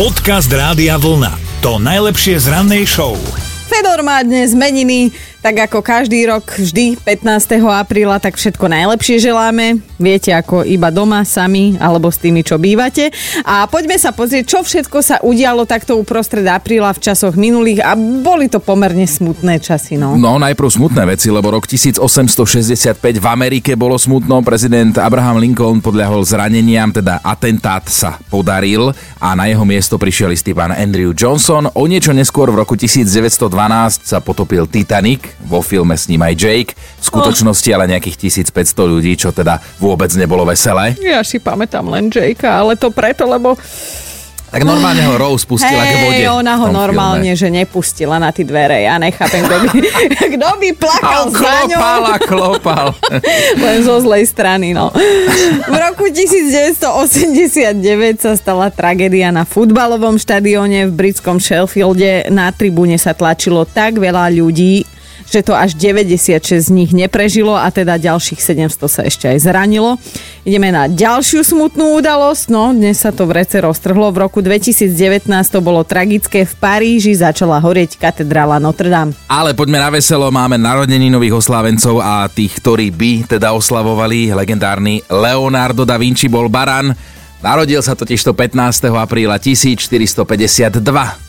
Podcast Rádia Vlna. To najlepšie z rannej show. Fedor má dnes meniny, tak ako každý rok, vždy 15. apríla, tak všetko najlepšie želáme. Viete, ako iba doma, sami, alebo s tými, čo bývate. A poďme sa pozrieť, čo všetko sa udialo takto uprostred apríla v časoch minulých a boli to pomerne smutné časy, no. No, najprv smutné veci, lebo rok 1865 v Amerike bolo smutno. Prezident Abraham Lincoln podľahol zraneniam, teda atentát sa podaril a na jeho miesto prišiel istý pán Andrew Johnson. O niečo neskôr v roku 1912 sa potopil Titanic, vo filme s ním aj Jake. V skutočnosti ale nejakých 1500 ľudí, čo teda vôbec nebolo veselé. Ja si pamätám len Jakea, ale to preto, lebo Tak normálne ho Rose pustila k vode. Ona ho normálne, filme. že nepustila na tie dvere. Ja nechápem, kto by, kto by A plakal on za ňou. a klopal. Len zo zlej strany, no. V roku 1989 sa stala tragédia na futbalovom štadióne v britskom Sheffielde. Na tribúne sa tlačilo tak veľa ľudí, že to až 96 z nich neprežilo a teda ďalších 700 sa ešte aj zranilo. Ideme na ďalšiu smutnú udalosť. No, dnes sa to v rece roztrhlo. V roku 2019 to bolo tragické. V Paríži začala horieť katedrála Notre Dame. Ale poďme na veselo, máme narodení nových oslávencov a tých, ktorí by teda oslavovali. Legendárny Leonardo da Vinci bol baran. Narodil sa totižto 15. apríla 1452.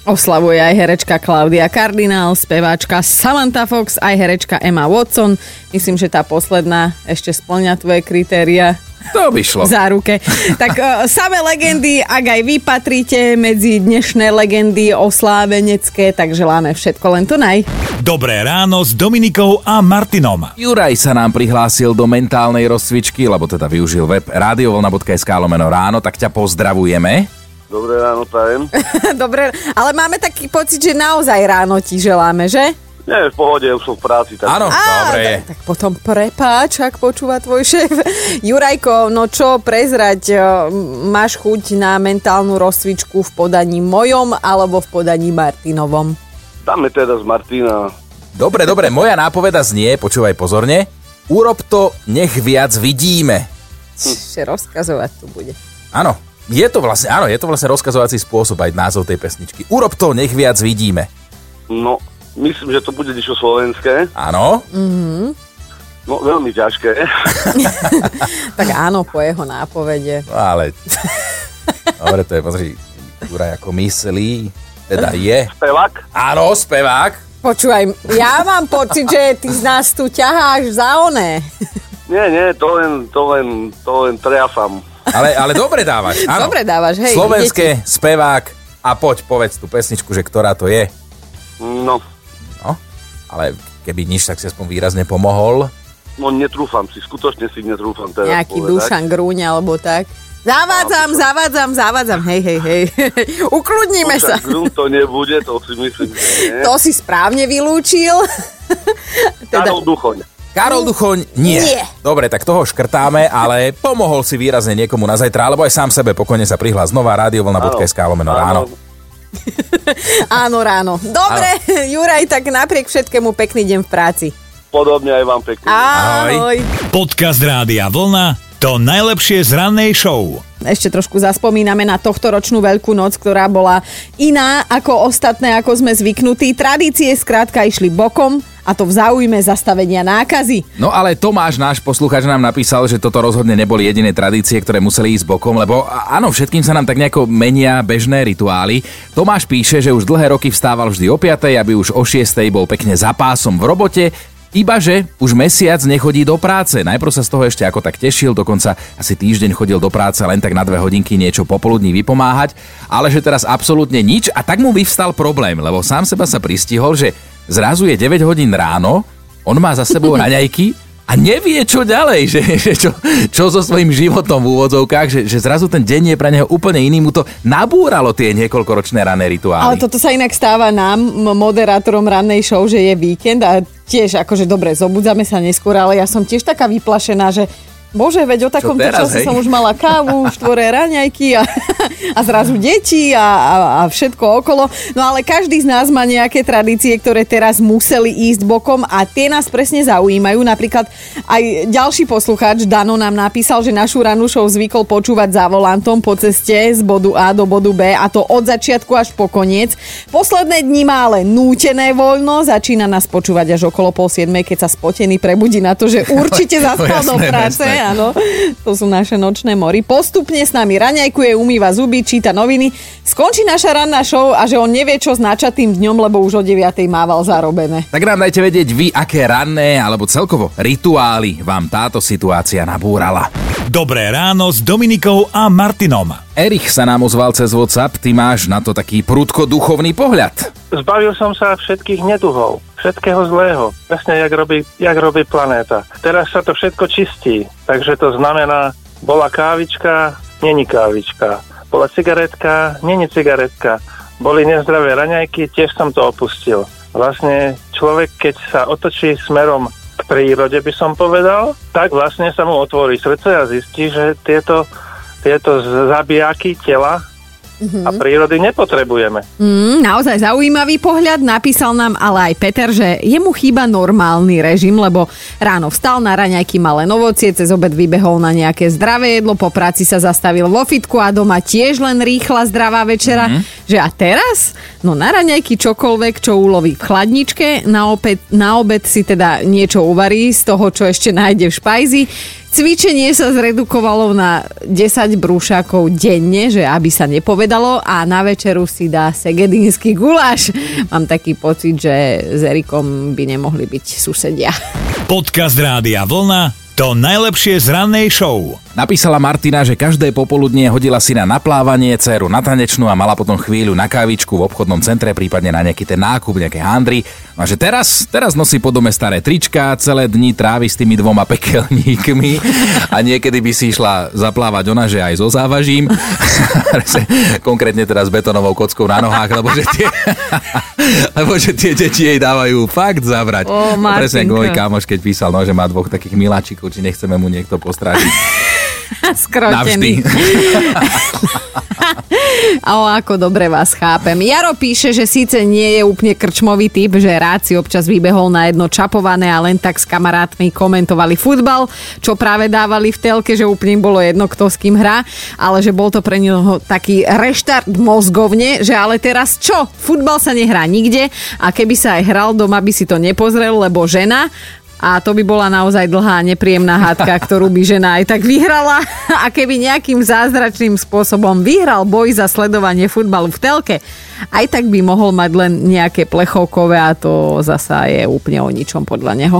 Oslavuje aj herečka Klaudia Kardinál, speváčka Samantha Fox, aj herečka Emma Watson. Myslím, že tá posledná ešte splňa tvoje kritéria To by šlo. v záruke. Tak uh, samé legendy, ak aj vy patríte medzi dnešné legendy oslávenecké, tak želáme všetko len to naj. Dobré ráno s Dominikou a Martinom. Juraj sa nám prihlásil do mentálnej rozcvičky, lebo teda využil web radiovolna.sk lomeno ráno, tak ťa pozdravujeme. Dobré ráno, prajem. Dobre, ale máme taký pocit, že naozaj ráno ti želáme, že? Nie, v pohode, už som v práci. Tak... Áno, dobre je. tak, tak potom prepáč, ak počúva tvoj šéf. Jurajko, no čo prezrať, e, máš chuť na mentálnu rozcvičku v podaní mojom alebo v podaní Martinovom? Dáme teda z Martina. Dobre, dobre, moja nápoveda znie, počúvaj pozorne. Urob to, nech viac vidíme. Ešte rozkazovať tu bude. Áno, je to vlastne, áno, je to vlastne rozkazovací spôsob aj názov tej pesničky. Urob to, nech viac vidíme. No, myslím, že to bude niečo slovenské. Áno, No, veľmi ťažké. Tak áno, po jeho nápovede. no ale... Dobre, to je, pozri, Juraj ako myslí, teda je. Spevák? Áno, spevák. Počúvaj, ja mám pocit, že ty z nás tu ťaháš za oné. Nie, nie, to len, to len, to len triafam. Ale, ale dobre dávaš, áno. Dobre dávaš, hej. Slovenské, spevák a poď, povedz tú pesničku, že ktorá to je. No, ale keby nič, tak si aspoň výrazne pomohol. no netrúfam si, skutočne si netrúfam teraz Nejaký povedať. Dušan Grúň alebo tak. Zavádzam, zavádzam, zavádzam, hej, hej, hej. Ukludníme sa. To nebude, to si myslím, že nie. To si správne vylúčil. teda, Karol Duchoň. Karol Duchoň, nie. Nie. Dobre, tak toho škrtáme, ale pomohol si výrazne niekomu na zajtra, alebo aj sám sebe pokojne sa prihlás znova radiovlna.sk lomeno ráno. áno, ráno. Dobre, Juraj, tak napriek všetkému pekný deň v práci. Podobne aj vám pekne. Ahoj. Podcast Rádia Vlna. To najlepšie z rannej show. Ešte trošku zaspomíname na tohtoročnú Veľkú noc, ktorá bola iná ako ostatné, ako sme zvyknutí. Tradície skrátka išli bokom a to v záujme zastavenia nákazy. No ale Tomáš, náš poslucháč, nám napísal, že toto rozhodne neboli jediné tradície, ktoré museli ísť bokom, lebo áno, všetkým sa nám tak nejako menia bežné rituály. Tomáš píše, že už dlhé roky vstával vždy o 5, aby už o 6 bol pekne za pásom v robote, Ibaže už mesiac nechodí do práce. Najprv sa z toho ešte ako tak tešil, dokonca asi týždeň chodil do práce len tak na dve hodinky niečo popoludní vypomáhať, ale že teraz absolútne nič a tak mu vyvstal problém, lebo sám seba sa pristihol, že zrazu je 9 hodín ráno, on má za sebou raňajky a nevie, čo ďalej, že, že čo, čo so svojím životom v úvodzovkách, že, že zrazu ten deň je pre neho úplne iný, mu to nabúralo tie niekoľkoročné rané rituály. Ale toto sa inak stáva nám, moderátorom rannej show, že je víkend a tiež akože dobre, zobudzame sa neskôr, ale ja som tiež taká vyplašená, že Bože, veď o takomto čase hej? som už mala kávu, štvoré raňajky a, a zrazu deti a, a, a všetko okolo. No ale každý z nás má nejaké tradície, ktoré teraz museli ísť bokom a tie nás presne zaujímajú. Napríklad aj ďalší poslucháč Dano nám napísal, že našu show zvykol počúvať za volantom po ceste z bodu A do bodu B a to od začiatku až po koniec. Posledné dni má ale nútené voľno, začína nás počúvať až okolo pol siedmej, keď sa spotený prebudí na to, že určite zaspal do práce. Áno, to sú naše nočné mory. Postupne s nami raňajkuje, umýva zuby, číta noviny. Skončí naša ranná show a že on nevie, čo s načatým dňom, lebo už o 9. mával zarobené. Tak nám dajte vedieť vy, aké ranné alebo celkovo rituály vám táto situácia nabúrala. Dobré ráno s Dominikou a Martinom. Erich sa nám ozval cez WhatsApp, ty máš na to taký prudko duchovný pohľad. Zbavil som sa všetkých neduhov, všetkého zlého, presne jak robí, jak robí planéta. Teraz sa to všetko čistí, takže to znamená, bola kávička, není kávička. Bola cigaretka, není cigaretka. Boli nezdravé raňajky, tiež som to opustil. Vlastne človek, keď sa otočí smerom k prírode, by som povedal, tak vlastne sa mu otvorí srdce a zistí, že tieto, tieto zabijaky tela a prírody nepotrebujeme. Mm, naozaj zaujímavý pohľad. Napísal nám ale aj Peter, že jemu chýba normálny režim, lebo ráno vstal na raňajky malé ovocie, cez obed vybehol na nejaké zdravé jedlo, po práci sa zastavil vo fitku a doma tiež len rýchla zdravá večera. Mm-hmm. Že a teraz? No na raňajky čokoľvek, čo uloví v chladničke, na, obed, na obed si teda niečo uvarí z toho, čo ešte nájde v špajzi. Cvičenie sa zredukovalo na 10 brúšakov denne, že aby sa nepovedalo a na večeru si dá segedínsky guláš. Mám taký pocit, že s Erikom by nemohli byť susedia. Podcast Rádia Vlna to najlepšie z rannej show. Napísala Martina, že každé popoludnie hodila si na naplávanie, dceru na tanečnú a mala potom chvíľu na kávičku v obchodnom centre, prípadne na nejaký ten nákup, nejaké handry. No a že teraz, teraz nosí po dome staré trička, celé dni trávi s tými dvoma pekelníkmi a niekedy by si išla zaplávať ona, že aj so závažím. Konkrétne teraz betonovou kockou na nohách, lebo že tie, lebo že tie deti jej dávajú fakt zavrať. Ó, Presne ako Martinka. môj kamoš, keď písal, no, že má dvoch takých miláčikov, či nechceme mu niekto postražiť. Skrotený. O, ako dobre vás chápem. Jaro píše, že síce nie je úplne krčmový typ, že rád si občas vybehol na jedno čapované a len tak s kamarátmi komentovali futbal, čo práve dávali v telke, že úplne bolo jedno, kto s kým hrá, ale že bol to pre neho taký reštart mozgovne, že ale teraz čo? Futbal sa nehrá nikde a keby sa aj hral doma, by si to nepozrel, lebo žena a to by bola naozaj dlhá nepríjemná hádka, ktorú by žena aj tak vyhrala. A keby nejakým zázračným spôsobom vyhral boj za sledovanie futbalu v telke, aj tak by mohol mať len nejaké plechovkové a to zasa je úplne o ničom podľa neho.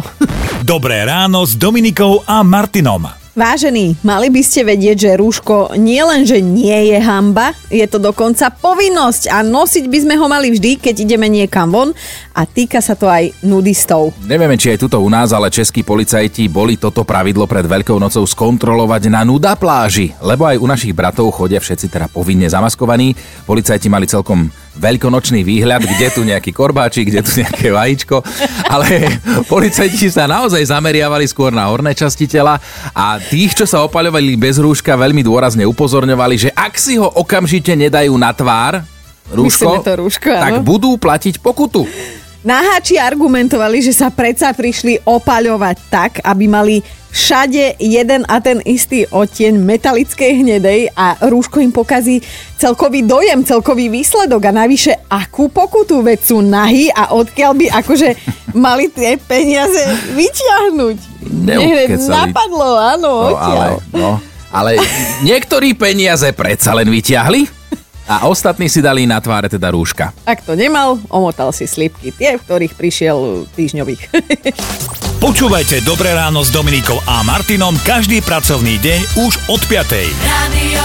Dobré ráno s Dominikou a Martinom. Vážení, mali by ste vedieť, že rúško nie len, že nie je hamba, je to dokonca povinnosť a nosiť by sme ho mali vždy, keď ideme niekam von a týka sa to aj nudistov. Nevieme, či aj tuto u nás, ale českí policajti boli toto pravidlo pred Veľkou nocou skontrolovať na nuda pláži, lebo aj u našich bratov chodia všetci teda povinne zamaskovaní. Policajti mali celkom veľkonočný výhľad, kde tu nejaký korbáčik, kde tu nejaké vajíčko, ale policajti sa naozaj zameriavali skôr na horné časti tela a tých, čo sa opaľovali bez rúška, veľmi dôrazne upozorňovali, že ak si ho okamžite nedajú na tvár, rúško, to rúško, tak budú platiť pokutu. Naháči argumentovali, že sa predsa prišli opaľovať tak, aby mali všade jeden a ten istý odtieň metalickej hnedej a rúško im pokazí celkový dojem, celkový výsledok a navyše akú pokutu, veď sú nahy a odkiaľ by akože mali tie peniaze vyťahnuť. Neukecali. napadlo, áno, No, odtiaľ. ale, no, ale niektorí peniaze predsa len vyťahli a ostatní si dali na tváre teda rúška. Ak to nemal, omotal si slipky, tie, v ktorých prišiel týždňových. Počúvajte Dobré ráno s Dominikou a Martinom každý pracovný deň už od 5. Radio.